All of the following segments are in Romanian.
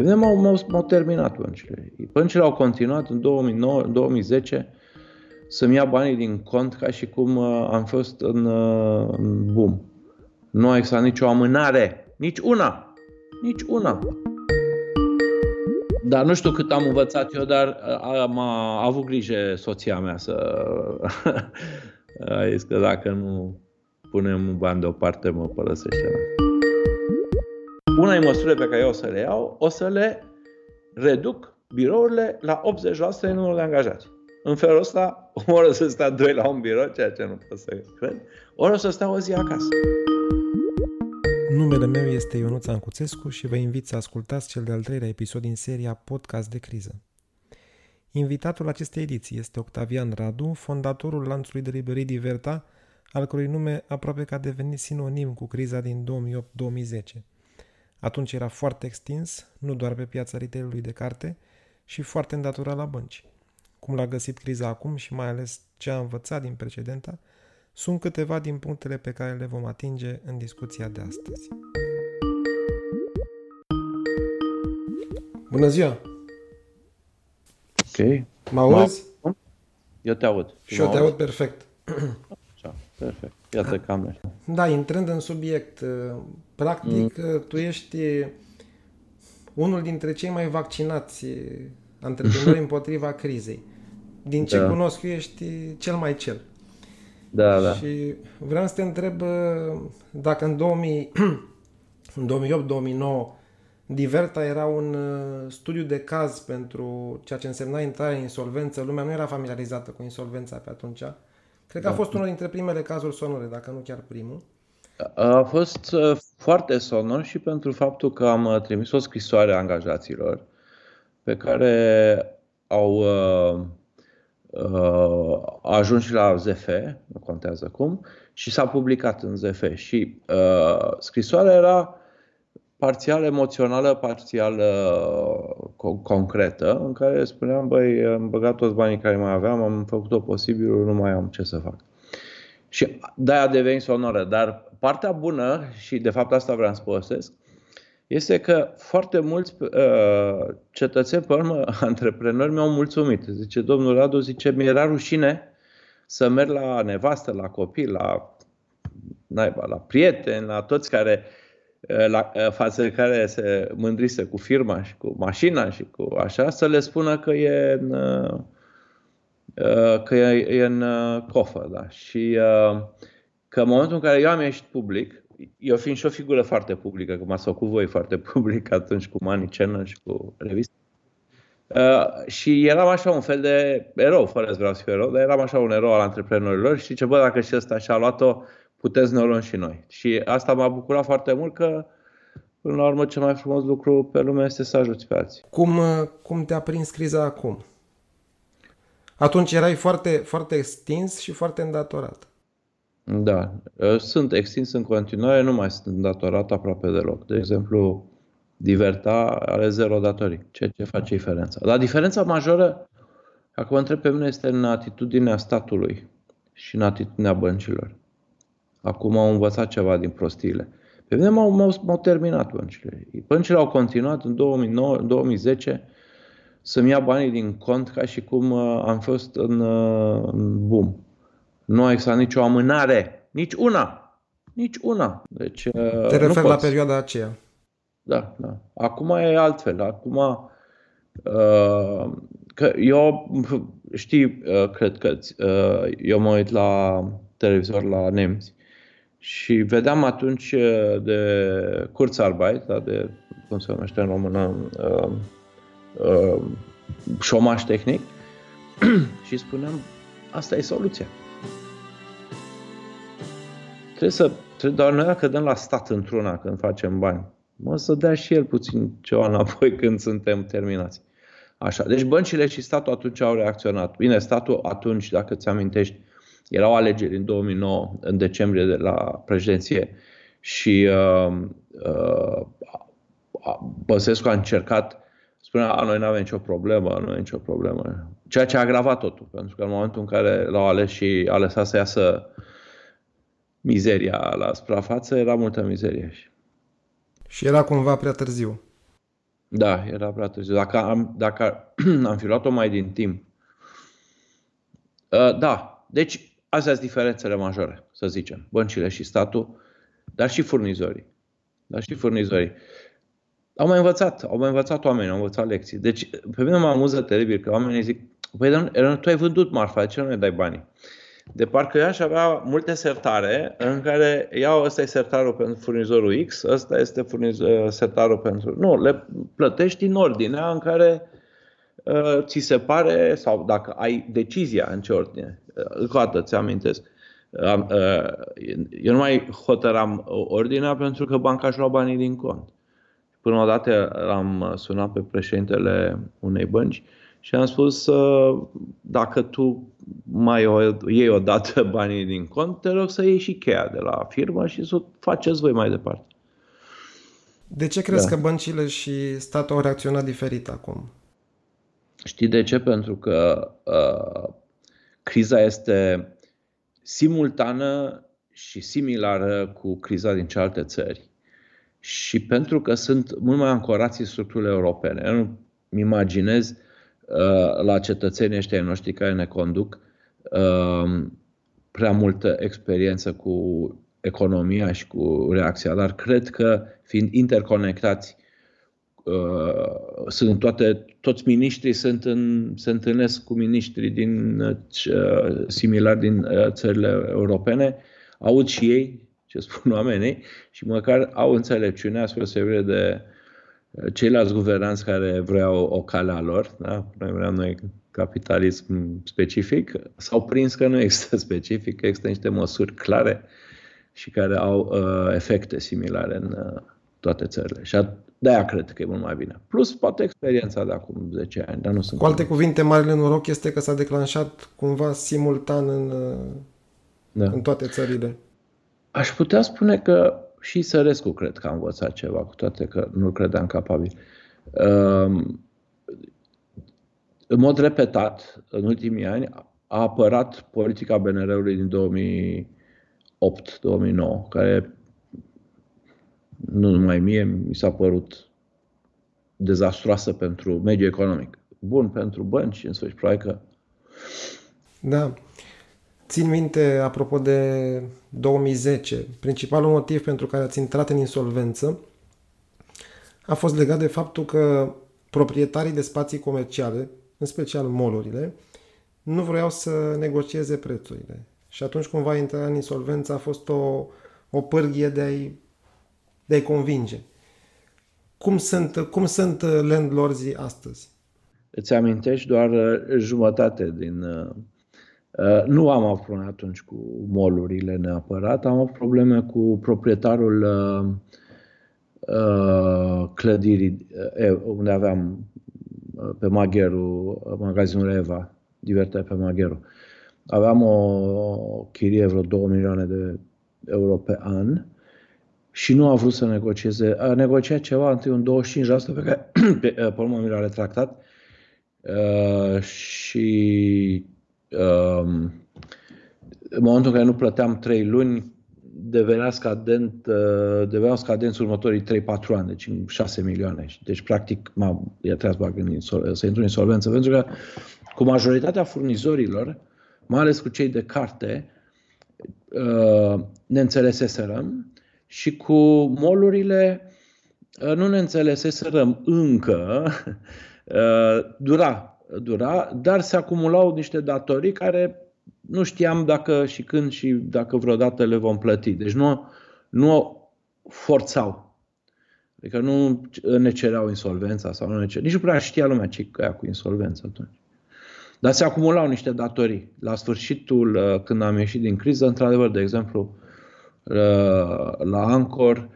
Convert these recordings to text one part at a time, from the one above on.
Pe mine m-au, m-au, m-au terminat băncile. Băncile au continuat în 2009, 2010 să-mi ia banii din cont ca și cum uh, am fost în, uh, în boom. Nu a existat nicio amânare, nici una, nici una. Dar nu știu cât am învățat eu, dar am a avut grijă soția mea să... a zis că dacă nu punem bani deoparte, mă părăsește. Una din măsurile pe care eu o să le iau, o să le reduc birourile la 80% din numărul de angajați. În felul ăsta, ori o să stea doi la un birou, ceea ce nu pot să cred, ori o să stea o zi acasă. Numele meu este Ionuț Ancuțescu și vă invit să ascultați cel de-al treilea episod din seria Podcast de Criză. Invitatul acestei ediții este Octavian Radu, fondatorul lanțului de librării Diverta, al cărui nume aproape că a devenit sinonim cu criza din 2008-2010. Atunci era foarte extins, nu doar pe piața retailului de carte, și foarte îndatorat la bănci. Cum l-a găsit criza acum și mai ales ce a învățat din precedenta, sunt câteva din punctele pe care le vom atinge în discuția de astăzi. Bună ziua! Ok. Mă auzi? Eu te aud. Și eu te aud perfect. Așa, perfect. Iată camera. Da, intrând în subiect, practic mm. tu ești unul dintre cei mai vaccinați antreprenori împotriva crizei. Din ce da. cunosc eu, ești cel mai cel. Da, da. Și vreau să te întreb dacă în 2000, în 2008-2009 Diverta era un uh, studiu de caz pentru ceea ce însemna intrarea în insolvență. Lumea nu era familiarizată cu insolvența pe atunci. Cred că da. a fost unul dintre primele cazuri sonore, dacă nu chiar primul. A fost uh, foarte sonor și pentru faptul că am uh, trimis o scrisoare angajaților pe care au uh, uh, ajuns și la ZF, nu contează cum, și s-a publicat în ZF. Și uh, scrisoarea era parțial emoțională, parțial uh, concretă, în care spuneam, băi, am băgat toți banii care mai aveam, am făcut tot posibilul, nu mai am ce să fac. Și de-aia a devenit sonoră. Dar partea bună, și de fapt asta vreau să povestesc, este că foarte mulți uh, cetățeni, pe urmă, antreprenori mi-au mulțumit. Zice, domnul Radu, zice, mi-era rușine să merg la nevastă, la copii, la naiba, la prieteni, la toți care uh, la, uh, față de care se mândrise cu firma și cu mașina și cu așa, să le spună că e în, uh, că e, e în cofă. Da? Și că în momentul în care eu am ieșit public, eu fiind și o figură foarte publică, cum ați făcut voi foarte public atunci cu Mani Cenă și cu revista. Uh, și eram așa un fel de erou, fără să vreau să fiu erou, dar eram așa un erou al antreprenorilor și ce bă, dacă și ăsta și-a luat-o, puteți ne luăm și noi. Și asta m-a bucurat foarte mult că, până la urmă, cel mai frumos lucru pe lume este să ajuți pe alții. Cum, uh, cum te-a prins criza acum? Atunci erai foarte, foarte extins și foarte îndatorat. Da, ă, sunt extins în continuare, nu mai sunt datorat aproape deloc. De exemplu, Diverta are zero datorii, ceea ce face diferența. Dar diferența majoră, acum întreb pe mine, este în atitudinea statului și în atitudinea băncilor. Acum au învățat ceva din prostiile. Pe mine m-au, m-au, m-au terminat băncile. Băncile au continuat în 2009, 2010 să-mi ia banii din cont ca și cum ă, am fost în, ă, în boom. Nu a existat nicio amânare. Nici una. Nici una. Deci, Te referi la perioada aceea. Da, da. Acum e altfel. Acum, uh, că eu, știi, uh, cred că uh, eu mă uit la televizor la nemți și vedeam atunci uh, de Kurzarbeit, da, de, cum se numește în română, uh, uh, șomaș tehnic și spuneam, asta e soluția. Trebuie să, trebuie, doar noi dacă dăm la stat într-una când facem bani, mă să dea și el puțin ceva înapoi când suntem terminați. Așa. Deci băncile și statul atunci au reacționat. Bine, statul atunci, dacă ți amintești, erau alegeri în 2009, în decembrie de la președinție și uh, uh, Băsescu a încercat, spunea, a, noi nu avem nicio problemă, nu avem nicio problemă. Ceea ce a agravat totul, pentru că în momentul în care l-au ales și a lăsat să iasă mizeria la suprafață, era multă mizerie. Și era cumva prea târziu. Da, era prea târziu. Dacă am, dacă am fi luat-o mai din timp. Uh, da, deci astea sunt diferențele majore, să zicem. Băncile și statul, dar și furnizorii. Dar și furnizorii. Au mai învățat, au mai învățat oamenii, au învățat lecții. Deci, pe mine mă amuză teribil că oamenii zic, păi, dar tu ai vândut marfa, de ce nu ne dai banii? De parcă eu aș avea multe sertare în care iau, ăsta e sertarul pentru furnizorul X, ăsta este furnizor, sertarul pentru... Nu, le plătești în ordinea în care uh, ți se pare, sau dacă ai decizia în ce ordine. Uh, încă o dată, ți amintesc. Uh, eu nu mai hotăram ordinea pentru că banca își lua banii din cont. Până o dată am sunat pe președintele unei bănci și am spus, dacă tu mai iei o dată banii din cont, te rog să iei și cheia de la firmă și să o faceți voi mai departe. De ce crezi da. că băncile și statul au reacționat diferit acum? Știi de ce? Pentru că uh, criza este simultană și similară cu criza din cealaltă țări. Și pentru că sunt mult mai ancorați în structurile europene. Eu nu-mi imaginez uh, Uh, la cetățenii ăștia noștri care ne conduc uh, prea multă experiență cu economia și cu reacția, dar cred că fiind interconectați uh, sunt toate, toți miniștrii sunt în, se întâlnesc cu miniștrii din similar din țările europene, aud și ei ce spun oamenii și măcar au înțelepciunea spre deosebire de ceilalți guvernanți care vreau o cale a lor, da? noi vreau noi capitalism specific, s-au prins că nu există specific, că există niște măsuri clare și care au uh, efecte similare în uh, toate țările. Și de-aia cred că e mult mai bine. Plus, poate experiența de acum 10 ani, dar nu sunt... Cu alte cuvinte, marele noroc este că s-a declanșat cumva simultan în, uh, da. în toate țările. Aș putea spune că și Sărescu cred că a învățat ceva, cu toate că nu credeam capabil. Um, în mod repetat, în ultimii ani, a apărat politica BNR-ului din 2008-2009, care nu numai mie, mi s-a părut dezastroasă pentru mediul economic. Bun pentru bănci, în sfârșit, probabil că... Da. Țin minte, apropo de 2010, principalul motiv pentru care ați intrat în insolvență a fost legat de faptul că proprietarii de spații comerciale, în special molurile, nu vreau să negocieze prețurile. Și atunci cumva intra în insolvență a fost o, o pârghie de a-i, de a convinge. Cum sunt, cum sunt landlords astăzi? Îți amintești doar jumătate din Uh, nu am avut probleme atunci cu molurile neapărat, am avut probleme cu proprietarul uh, uh, clădirii unde aveam pe Magheru, magazinul Eva, Divertea pe Magheru. Aveam o chirie vreo 2 milioane de euro pe an și nu a vrut să negocieze. A negociat ceva între un 25% pe care pe, pe urmă mi l-a retractat uh, și Um, în momentul în care nu plăteam 3 luni, devenea scadent, uh, deveneau scadenți următorii 3-4 ani, deci 6 milioane. Deci, practic, m-a, i-a trebuit să, bag în insol- să intru în insolvență, pentru că cu majoritatea furnizorilor, mai ales cu cei de carte, uh, ne înțeleseserăm și cu molurile uh, nu ne înțeleseserăm încă, dura dura, dar se acumulau niște datorii care nu știam dacă și când și dacă vreodată le vom plăti. Deci nu, nu forțau. Adică nu ne cereau insolvența sau nu ne cereau. Nici nu prea știa lumea ce ea cu insolvența atunci. Dar se acumulau niște datorii. La sfârșitul, uh, când am ieșit din criză, într-adevăr, de exemplu, uh, la Ancor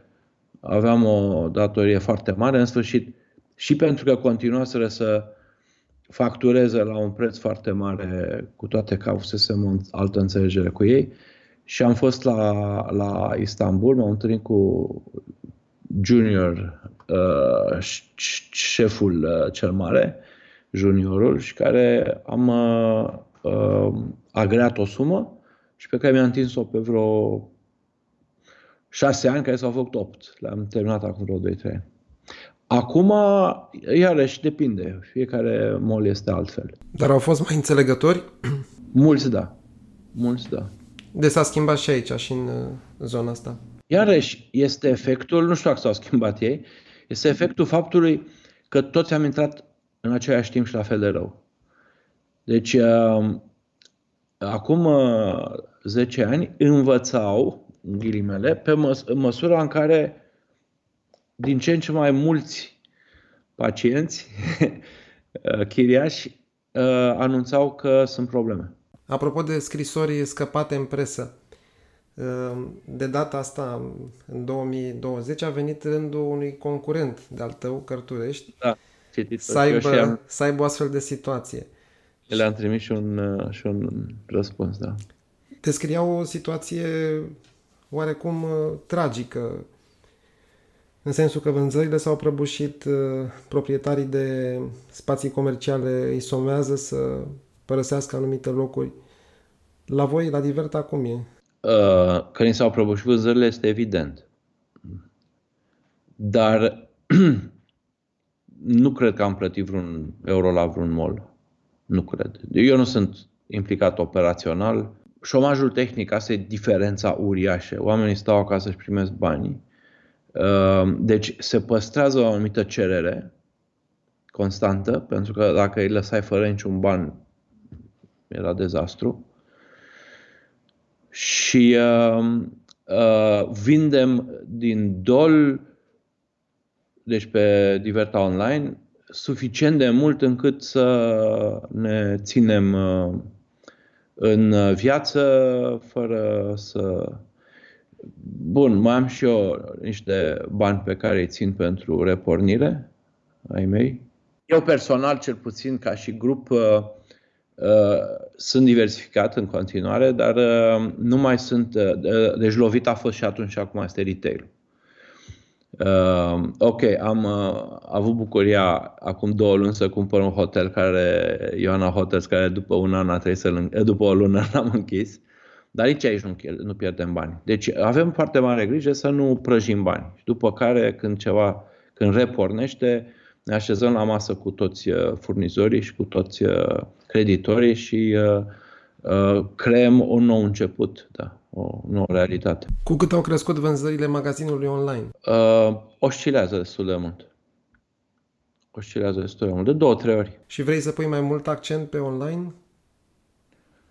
aveam o datorie foarte mare, în sfârșit, și pentru că continua să factureze la un preț foarte mare, cu toate că avusesem o altă înțelegere cu ei. Și am fost la, la Istanbul, m-am întâlnit cu junior, uh, șeful uh, cel mare, juniorul, și care am uh, uh, agreat o sumă și pe care mi-am întins-o pe vreo șase ani, care s-au făcut opt. Le-am terminat acum vreo 2-3 ani. Acum, iarăși, depinde. Fiecare mol este altfel. Dar au fost mai înțelegători? Mulți da. Mulți da. De s-a schimbat și aici, și în zona asta. Iarăși, este efectul, nu știu dacă s-au schimbat ei, este efectul faptului că toți am intrat în același timp și la fel de rău. Deci, uh, acum 10 uh, ani învățau, în ghilimele, pe măs- în măsura în care din ce în ce mai mulți pacienți, uh, chiriași, anunțau că sunt probleme. Apropo de scrisori scăpate în presă, de data asta, în 2020, a venit rândul unui concurent de-al tău, Cărturești, da, să, aibă, am... să aibă o astfel de situație. Le-am trimis și un, uh, și un răspuns, da. Descria o situație oarecum uh, tragică, în sensul că vânzările s-au prăbușit, uh, proprietarii de spații comerciale îi somează să părăsească anumite locuri. La voi, la Diverta, cum e? Uh, că ni s-au prăbușit vânzările este evident. Dar nu cred că am plătit vreun euro la vreun mall. Nu cred. Eu nu sunt implicat operațional. Șomajul tehnic, asta e diferența uriașă. Oamenii stau acasă și primesc banii. Uh, deci se păstrează o anumită cerere constantă, pentru că dacă îi lăsai fără niciun ban, era dezastru și uh, uh, vindem din dol, deci pe Diverta Online, suficient de mult încât să ne ținem uh, în viață fără să... Bun, mai am și eu niște bani pe care îi țin pentru repornire ai mei. Eu personal, cel puțin ca și grup, uh, Uh, sunt diversificat în continuare, dar uh, nu mai sunt. Uh, deci lovit a fost și atunci și acum este retail. Uh, ok, am uh, avut bucuria acum două luni să cumpăr un hotel care, Ioana Hotels, care după un an a trebuit să după o lună l-am închis. Dar nici aici nu, nu pierdem bani. Deci avem foarte mare grijă să nu prăjim bani. După care, când ceva, când repornește, ne așezăm la masă cu toți furnizorii și cu toți creditorii și uh, uh, creăm un nou început, da, o nouă realitate. Cu cât au crescut vânzările magazinului online? Uh, oscilează destul de mult. Oscilează destul de mult, de două, trei ori. Și vrei să pui mai mult accent pe online?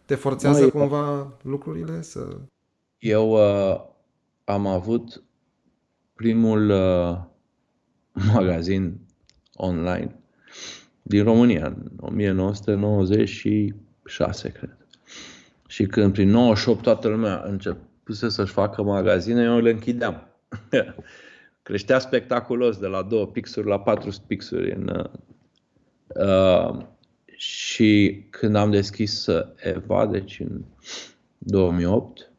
Te forțează Noi, cumva lucrurile să... Eu uh, am avut primul uh, magazin online din România, în 1996, cred. Și când prin 98 toată lumea începuse să-și facă magazine, eu le închideam. Creștea spectaculos de la 2 pixuri la 4 pixuri. În, uh, și când am deschis Eva, deci în 2008,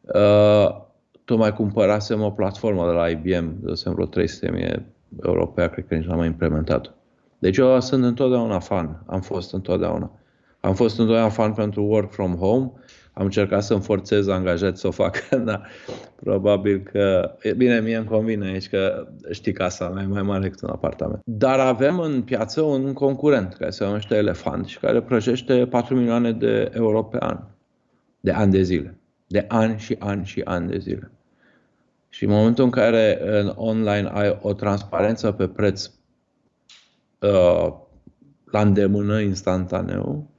uh, tocmai cumpărasem o platformă de la IBM, de vreo 300.000 euro pe cred că nici n-am mai implementat-o. Deci eu sunt întotdeauna fan, am fost întotdeauna. Am fost întotdeauna fan pentru work from home, am încercat să-mi forțez angajați să o facă, dar probabil că, e bine, mie îmi convine aici că știi casa mea e mai mare decât un apartament. Dar avem în piață un concurent care se numește Elefant și care prăjește 4 milioane de euro pe an, de ani de zile. De ani și ani și ani de zile. Și în momentul în care în online ai o transparență pe preț Uh, la îndemână, instantaneu.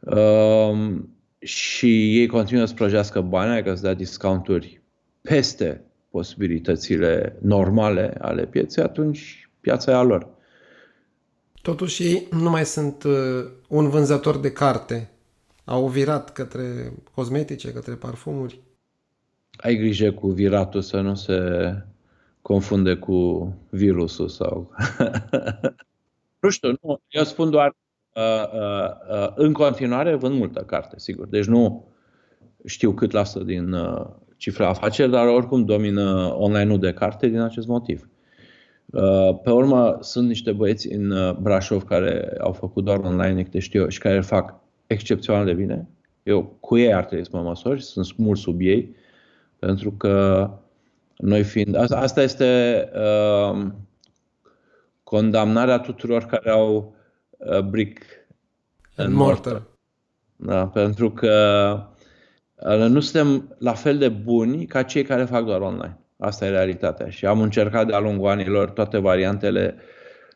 Uh, și ei continuă să prăjească bani, adică să dea discounturi peste posibilitățile normale ale pieței, atunci piața e a lor. Totuși ei nu mai sunt uh, un vânzător de carte. Au virat către cosmetice, către parfumuri. Ai grijă cu viratul să nu se confunde cu virusul sau... nu știu, nu, eu spun doar uh, uh, uh, în continuare vând multă carte, sigur. Deci nu știu cât lasă din uh, cifra afaceri, dar oricum domină online-ul de carte din acest motiv. Uh, pe urmă, sunt niște băieți în uh, Brașov care au făcut doar online, câte știu eu, și care fac excepțional de bine. Eu cu ei ar trebui să mă măsor și sunt mult sub ei, pentru că noi fiind... Asta este uh, condamnarea tuturor care au uh, brick and mortar. Da, pentru că uh, nu suntem la fel de buni ca cei care fac doar online. Asta e realitatea. Și am încercat de-a lungul anilor toate variantele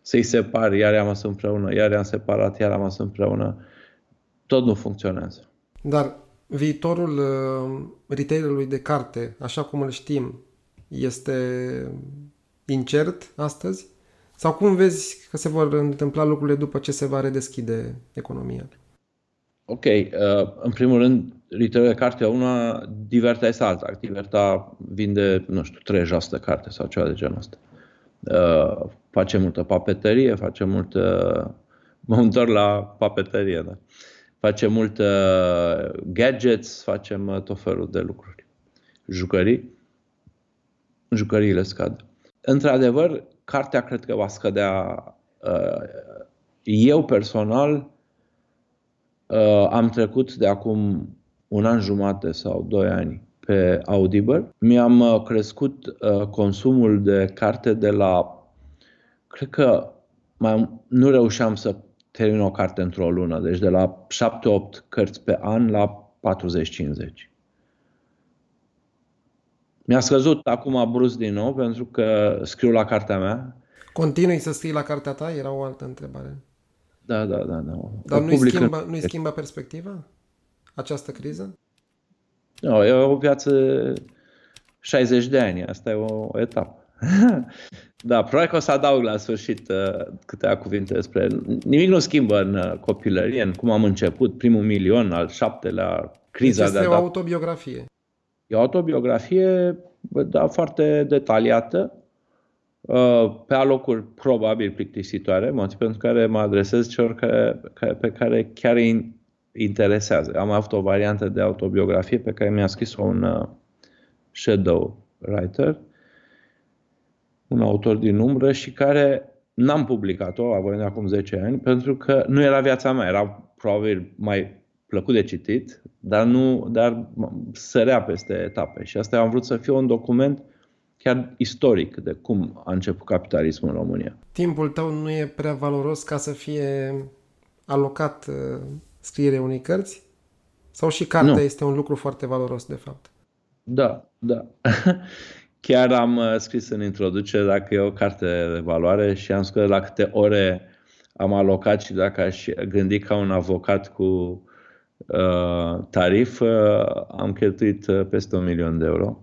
să-i separ, iar am împreună, iar am separat, iar am împreună. Tot nu funcționează. Dar viitorul uh, retailerului de carte, așa cum îl știm, este incert astăzi? Sau cum vezi că se vor întâmpla lucrurile după ce se va redeschide economia? Ok, uh, în primul rând, retailerul de carte una, Diverta este alta. Diverta vinde, nu știu, 30% carte sau ceva de genul ăsta. Uh, face multă papeterie, face multă... Mă întorc la papeterie, da. Facem multe gadgets, facem tot felul de lucruri. Jucării. Jucăriile scad. Într-adevăr, cartea cred că va scădea. Uh, eu personal uh, am trecut de acum un an jumate sau doi ani pe Audible. Mi-am uh, crescut consumul de carte de la, cred că mai, nu reușeam să termin o carte într-o lună, deci de la 7-8 cărți pe an la 40-50. Mi-a scăzut acum brusc din nou pentru că scriu la cartea mea. Continui să scrii la cartea ta? Era o altă întrebare. Da, da, da. da. Dar nu-i schimbă, nu schimbă perspectiva această criză? Nu, e o viață 60 de ani. Asta e o, o etapă. da, probabil că o să adaug la sfârșit uh, câteva cuvinte despre... Nimic nu schimbă în uh, copilărie, în cum am început, primul milion, al șaptelea, criza deci este de o autobiografie. E o autobiografie da, foarte detaliată, uh, pe alocuri probabil plictisitoare, motiv pentru care mă adresez celor care, care, pe care chiar îi interesează. Am avut o variantă de autobiografie pe care mi-a scris-o un uh, shadow writer, un autor din umbră și care n-am publicat-o, având acum 10 ani, pentru că nu era viața mea, era probabil mai plăcut de citit, dar nu, dar sărea peste etape. Și asta am vrut să fie un document chiar istoric de cum a început capitalismul în România. Timpul tău nu e prea valoros ca să fie alocat uh, scriere unei cărți? Sau și cartea nu. este un lucru foarte valoros, de fapt? Da, da. Chiar am uh, scris în introducere dacă e o carte de valoare și am spus la câte ore am alocat și dacă aș gândi ca un avocat cu Uh, tarif, uh, am cheltuit uh, peste un milion de euro.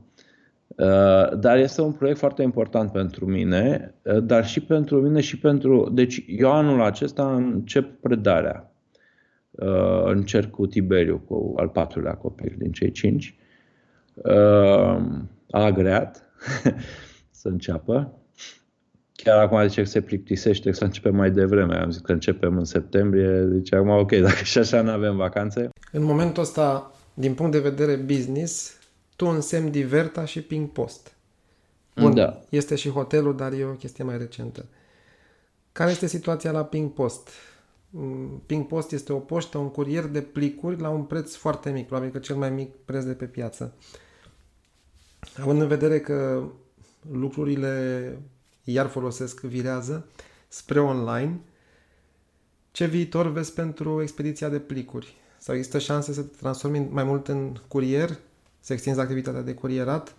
Dar este un proiect foarte important pentru mine, dar și pentru mine și pentru... Deci eu anul acesta încep predarea. Încerc cu Tiberiu, cu al patrulea copil din cei cinci. A agreat să înceapă. Chiar acum zice că se plictisește să începem mai devreme. Am zis că începem în septembrie. Deci acum, ok, dacă și așa nu avem vacanțe. În momentul ăsta, din punct de vedere business, tu însemni Diverta și Ping Post. Bun, da. Este și hotelul, dar e o chestie mai recentă. Care este situația la Ping Post? Mm, Ping Post este o poștă, un curier de plicuri la un preț foarte mic, probabil că cel mai mic preț de pe piață. Având în vedere că lucrurile iar folosesc virează spre online. Ce viitor vezi pentru expediția de plicuri? Sau există șanse să te transformi mai mult în curier? Să extinzi activitatea de curierat?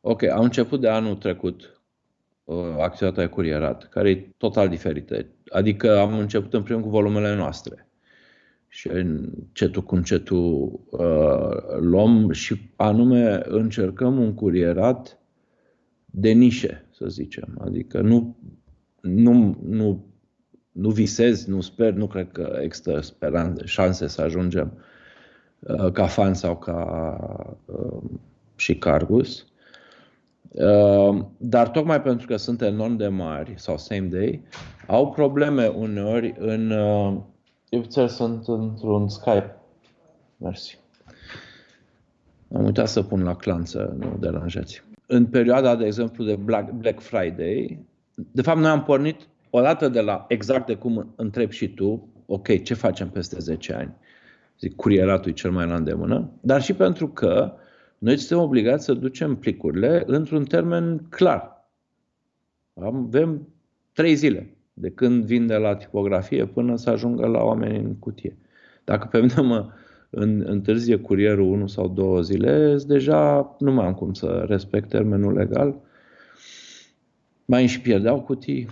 Ok, am început de anul trecut uh, activitatea de curierat, care e total diferită. Adică am început în primul cu volumele noastre. Și încetul cu încetul uh, luăm și anume încercăm un curierat de nișe, să zicem. Adică nu, nu, nu, nu visez, nu sper, nu cred că există speranțe, șanse să ajungem uh, ca fan sau ca uh, și Cargus. Uh, dar tocmai pentru că sunt enorm de mari sau same day, au probleme uneori în... Uh, eu sunt într-un Skype. Mersi. Am uitat să pun la clanță, nu deranjați în perioada, de exemplu, de Black, Black Friday, de fapt, noi am pornit odată de la exact de cum întreb și tu, ok, ce facem peste 10 ani? Zic, curieratul e cel mai la îndemână, dar și pentru că noi suntem obligați să ducem plicurile într-un termen clar. Avem trei zile de când vin de la tipografie până să ajungă la oameni în cutie. Dacă pe mine mă în, întârzie curierul unul sau două zile, deja nu mai am cum să respect termenul legal. Mai îmi și pierdeau cutii,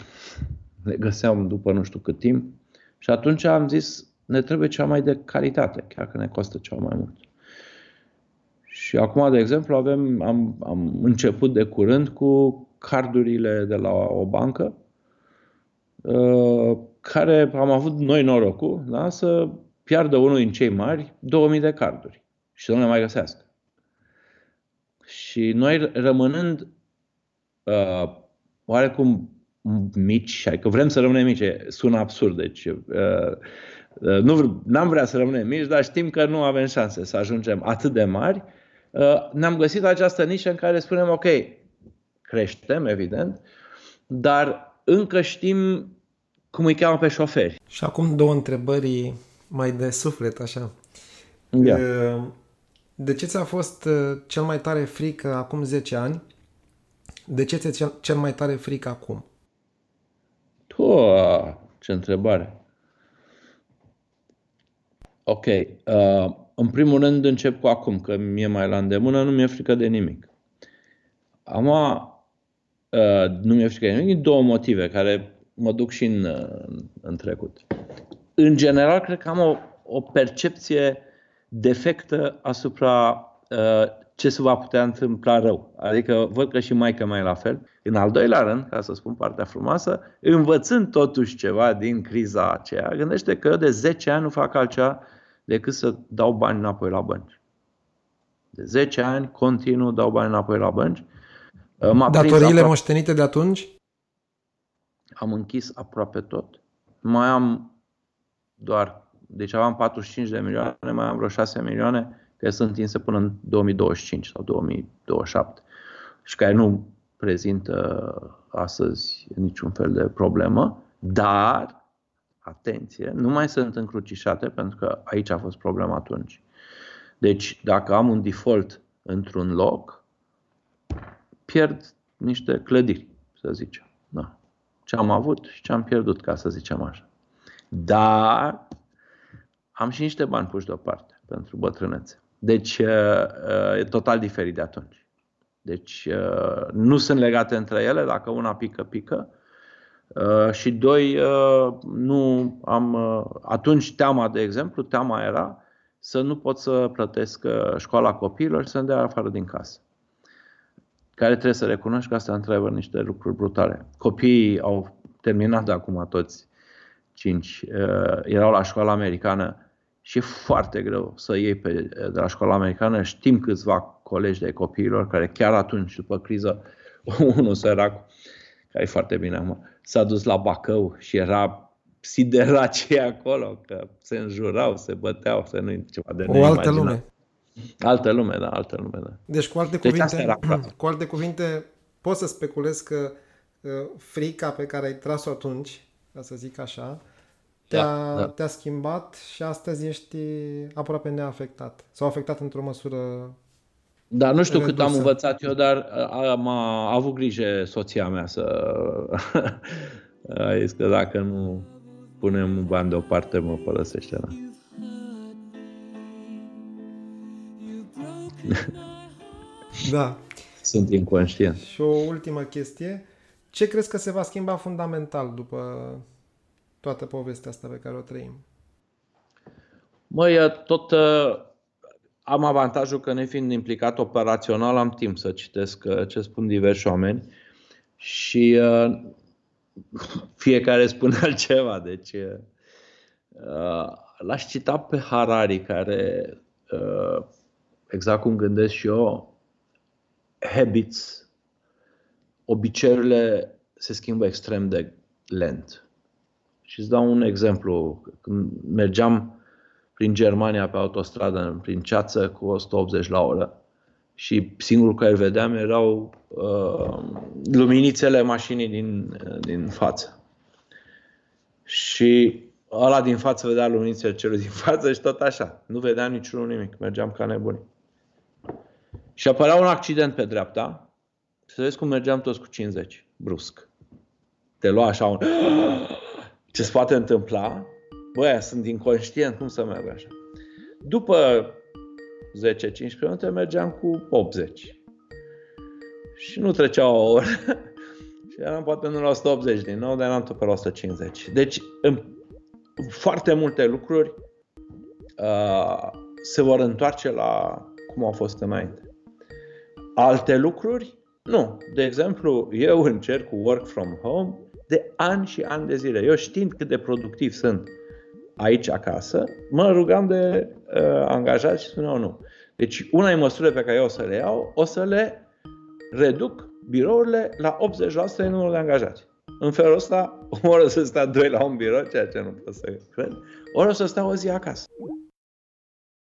le găseam după nu știu cât timp și atunci am zis ne trebuie cea mai de calitate, chiar că ne costă cea mai mult. Și acum, de exemplu, avem, am, am început de curând cu cardurile de la o bancă, uh, care am avut noi norocul da, să piardă unul din cei mari 2000 de carduri și să nu le mai găsească. Și noi rămânând uh, oarecum mici, adică vrem să rămânem mici, sună absurd, deci uh, uh, nu am vrea să rămânem mici, dar știm că nu avem șanse să ajungem atât de mari. Uh, ne-am găsit această nișă în care spunem, ok, creștem, evident, dar încă știm cum îi cheamă pe șoferi. Și acum două întrebări mai de suflet, așa. Yeah. De ce ți-a fost cel mai tare frică acum 10 ani? De ce ți-e cel mai tare frică acum? Oh, ce întrebare. Ok. Uh, în primul rând încep cu acum, că mi-e mai la îndemână, nu mi-e frică de nimic. Am uh, nu mi-e frică de nimic, două motive care mă duc și în, în trecut. În general, cred că am o, o percepție defectă asupra uh, ce se va putea întâmpla rău. Adică văd că și maica mai e la fel. În al doilea rând, ca să spun partea frumoasă, învățând totuși ceva din criza aceea, gândește că eu de 10 ani nu fac altceva decât să dau bani înapoi la bănci. De 10 ani continuu dau bani înapoi la bănci. M-a Datoriile aproape... moștenite de atunci? Am închis aproape tot. Mai am doar, deci aveam 45 de milioane, mai am vreo 6 milioane care sunt întinse până în 2025 sau 2027 și care nu prezintă astăzi niciun fel de problemă, dar, atenție, nu mai sunt încrucișate pentru că aici a fost problema atunci. Deci, dacă am un default într-un loc, pierd niște clădiri, să zicem. Da. Ce am avut și ce am pierdut, ca să zicem așa. Dar am și niște bani puși deoparte pentru bătrânețe. Deci e total diferit de atunci. Deci nu sunt legate între ele, dacă una pică, pică. Și doi, nu am. Atunci teama, de exemplu, teama era să nu pot să plătesc școala copiilor și să-mi dea afară din casă. Care trebuie să recunoști că asta într niște lucruri brutale. Copiii au terminat acum toți cinci, erau la școala americană și e foarte greu să iei pe, de la școala americană. Știm câțiva colegi de copiilor care chiar atunci, după criză, unul sărac, care e foarte bine acum, s-a dus la Bacău și era siderace acolo, că se înjurau, se băteau, să nu ceva de O altă lume. Altă lume, da, altă lume, da. Deci, cu alte, deci cuvinte, cu alte cuvinte, poți să speculezi că uh, frica pe care ai tras-o atunci, ca să zic așa, te-a, da, da. te-a schimbat și astăzi ești aproape neafectat. Sau afectat într-o măsură da, nu știu redusă. cât am învățat eu, dar am a avut grijă soția mea să... a zis că dacă nu punem bani deoparte, mă părăsește. Da. da. Sunt inconștient. Și o ultimă chestie. Ce crezi că se va schimba fundamental după toată povestea asta pe care o trăim? Măi, tot uh, am avantajul că nefiind implicat operațional am timp să citesc uh, ce spun diversi oameni și uh, fiecare spune altceva. Deci uh, l-aș cita pe Harari care, uh, exact cum gândesc și eu, habits, obiceiurile se schimbă extrem de lent. Și îți dau un exemplu. Când mergeam prin Germania pe autostradă, prin ceață cu 180 la oră și singurul care vedeam erau uh, luminițele mașinii din, din față. Și ăla din față vedea luminițele celui din față și tot așa. Nu vedeam niciunul nimic. Mergeam ca nebuni. Și apărea un accident pe dreapta. Să vezi cum mergeam toți cu 50, brusc. te lua așa un... Ce se poate întâmpla? Băi, sunt inconștient cum să merg așa. După 10-15 minute mergeam cu 80. Și nu trecea o oră. și eram poate nu la 180 din nou, dar eram tot pe la 150. Deci, în foarte multe lucruri uh, se vor întoarce la cum au fost înainte. Alte lucruri, nu. De exemplu, eu încerc cu work from home de ani și ani de zile. Eu știind cât de productiv sunt aici acasă, mă rugam de uh, angajați și spuneau nu. Deci una din măsurile pe care eu o să le iau, o să le reduc birourile la 80% din numărul de angajați. În felul ăsta, ori o să stea doi la un birou, ceea ce nu pot să cred, ori o să stea o zi acasă.